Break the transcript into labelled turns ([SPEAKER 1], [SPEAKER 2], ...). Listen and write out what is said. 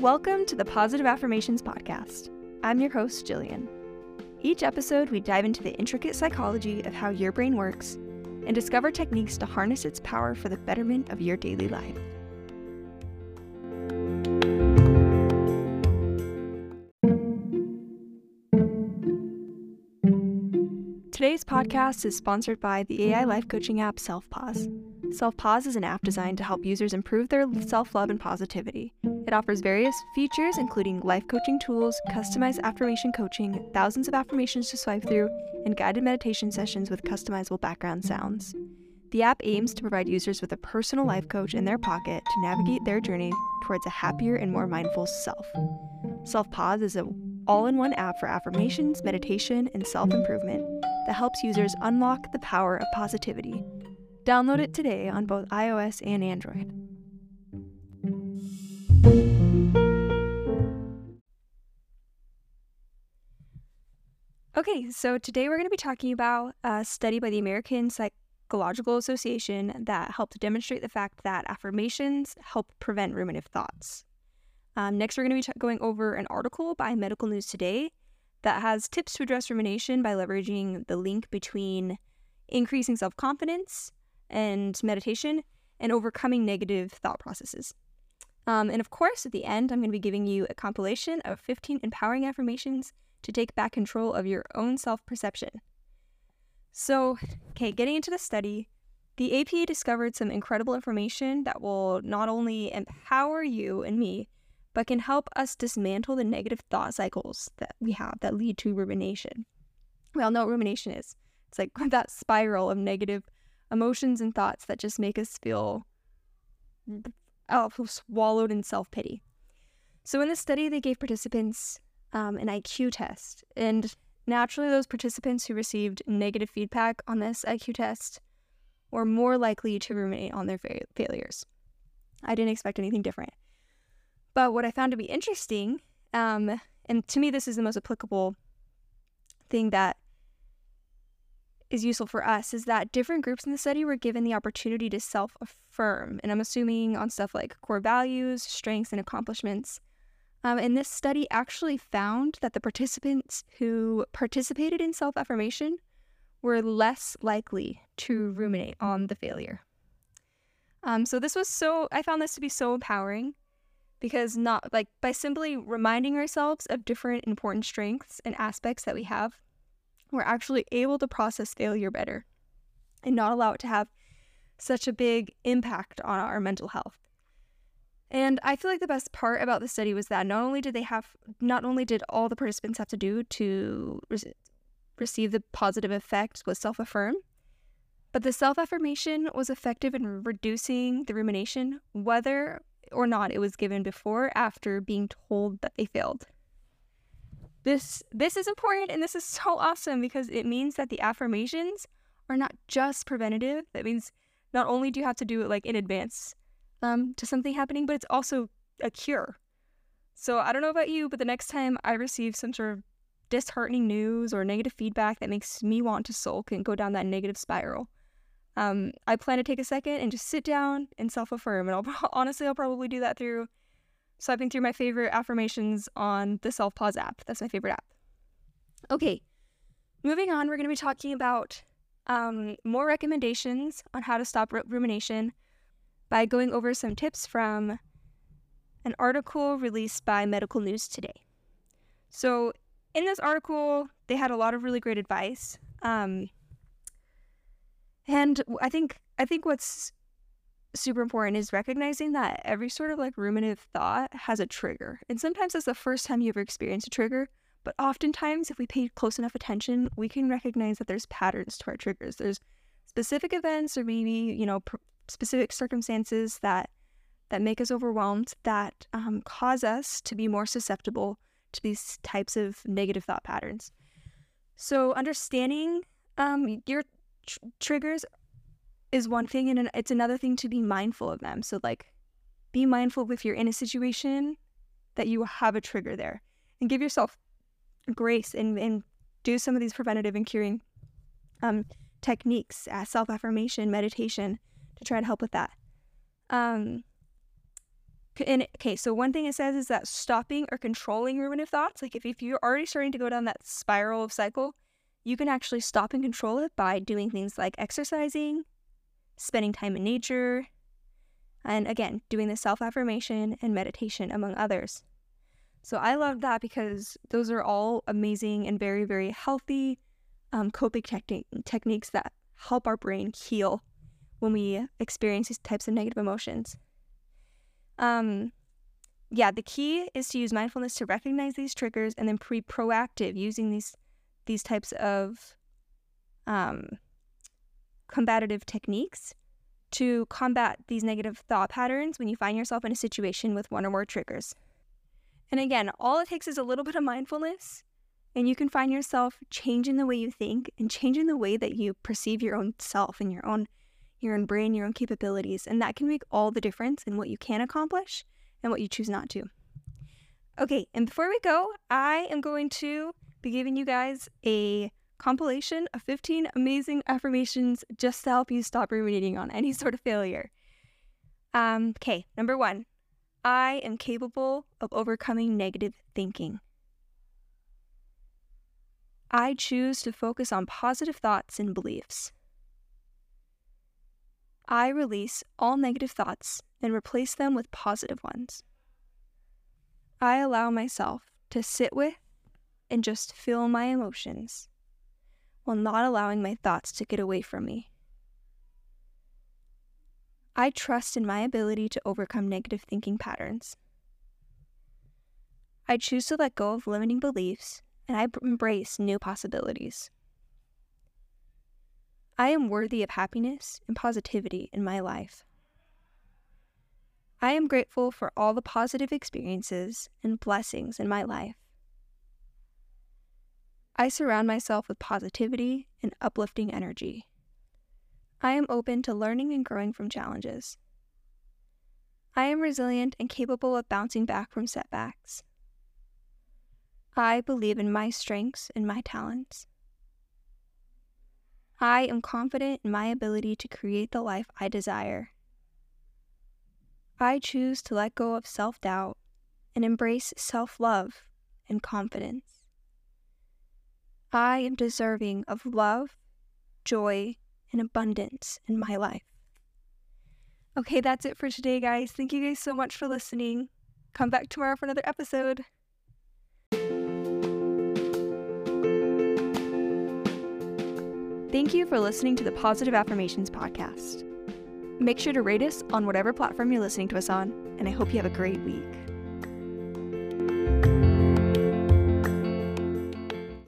[SPEAKER 1] Welcome to the Positive Affirmations Podcast. I'm your host, Jillian. Each episode, we dive into the intricate psychology of how your brain works and discover techniques to harness its power for the betterment of your daily life. Today's podcast is sponsored by the AI life coaching app SelfPause. SelfPause is an app designed to help users improve their self love and positivity. It offers various features, including life coaching tools, customized affirmation coaching, thousands of affirmations to swipe through, and guided meditation sessions with customizable background sounds. The app aims to provide users with a personal life coach in their pocket to navigate their journey towards a happier and more mindful self. Self Pause is an all in one app for affirmations, meditation, and self improvement that helps users unlock the power of positivity. Download it today on both iOS and Android. Okay, so today we're going to be talking about a study by the American Psychological Association that helped demonstrate the fact that affirmations help prevent ruminative thoughts. Um, next, we're going to be going over an article by Medical News Today that has tips to address rumination by leveraging the link between increasing self confidence and meditation and overcoming negative thought processes. Um, and of course, at the end, I'm going to be giving you a compilation of 15 empowering affirmations to take back control of your own self perception. So, okay, getting into the study, the APA discovered some incredible information that will not only empower you and me, but can help us dismantle the negative thought cycles that we have that lead to rumination. We all know what rumination is. It's like that spiral of negative emotions and thoughts that just make us feel oh, swallowed in self pity. So, in the study, they gave participants um, an IQ test, and naturally, those participants who received negative feedback on this IQ test were more likely to ruminate on their fa- failures. I didn't expect anything different. But what I found to be interesting, um, and to me, this is the most applicable thing that is useful for us, is that different groups in the study were given the opportunity to self affirm. And I'm assuming on stuff like core values, strengths, and accomplishments. Um, and this study actually found that the participants who participated in self affirmation were less likely to ruminate on the failure. Um, so this was so, I found this to be so empowering because not like by simply reminding ourselves of different important strengths and aspects that we have, we're actually able to process failure better and not allow it to have such a big impact on our mental health. And I feel like the best part about the study was that not only did they have, not only did all the participants have to do to re- receive the positive effect was self affirm, but the self affirmation was effective in reducing the rumination, whether or not it was given before or after being told that they failed. This this is important and this is so awesome because it means that the affirmations are not just preventative. That means not only do you have to do it like in advance um, to something happening, but it's also a cure. So I don't know about you, but the next time I receive some sort of disheartening news or negative feedback that makes me want to sulk and go down that negative spiral, um, I plan to take a second and just sit down and self affirm. And I'll honestly, I'll probably do that through swiping through my favorite affirmations on the Self Pause app. That's my favorite app. Okay, moving on, we're going to be talking about um, more recommendations on how to stop rumination by going over some tips from an article released by Medical News Today. So, in this article, they had a lot of really great advice. Um, and I think I think what's super important is recognizing that every sort of like ruminative thought has a trigger. And sometimes that's the first time you ever experience a trigger, but oftentimes if we pay close enough attention, we can recognize that there's patterns to our triggers. There's specific events or maybe, you know, pr- specific circumstances that that make us overwhelmed that um, cause us to be more susceptible to these types of negative thought patterns. So understanding um, your tr- triggers is one thing, and it's another thing to be mindful of them. So, like, be mindful if you're in a situation that you have a trigger there and give yourself grace and, and do some of these preventative and curing um, techniques, uh, self affirmation, meditation to try to help with that. Um, And okay, so one thing it says is that stopping or controlling ruminative thoughts, like if, if you're already starting to go down that spiral of cycle, you can actually stop and control it by doing things like exercising, spending time in nature, and again, doing the self affirmation and meditation, among others. So I love that because those are all amazing and very, very healthy um, coping techni- techniques that help our brain heal when we experience these types of negative emotions. Um, yeah, the key is to use mindfulness to recognize these triggers and then be proactive using these these types of um, combative techniques to combat these negative thought patterns when you find yourself in a situation with one or more triggers. And again, all it takes is a little bit of mindfulness, and you can find yourself changing the way you think and changing the way that you perceive your own self and your own your own brain, your own capabilities, and that can make all the difference in what you can accomplish and what you choose not to. Okay, and before we go, I am going to be giving you guys a compilation of 15 amazing affirmations just to help you stop ruminating on any sort of failure. Um, okay, number one, I am capable of overcoming negative thinking. I choose to focus on positive thoughts and beliefs. I release all negative thoughts and replace them with positive ones. I allow myself to sit with and just feel my emotions while not allowing my thoughts to get away from me. I trust in my ability to overcome negative thinking patterns. I choose to let go of limiting beliefs and I embrace new possibilities. I am worthy of happiness and positivity in my life. I am grateful for all the positive experiences and blessings in my life. I surround myself with positivity and uplifting energy. I am open to learning and growing from challenges. I am resilient and capable of bouncing back from setbacks. I believe in my strengths and my talents. I am confident in my ability to create the life I desire. I choose to let go of self doubt and embrace self love and confidence. I am deserving of love, joy, and abundance in my life. Okay, that's it for today, guys. Thank you guys so much for listening. Come back tomorrow for another episode. Thank you for listening to the Positive Affirmations Podcast. Make sure to rate us on whatever platform you're listening to us on, and I hope you have a great week.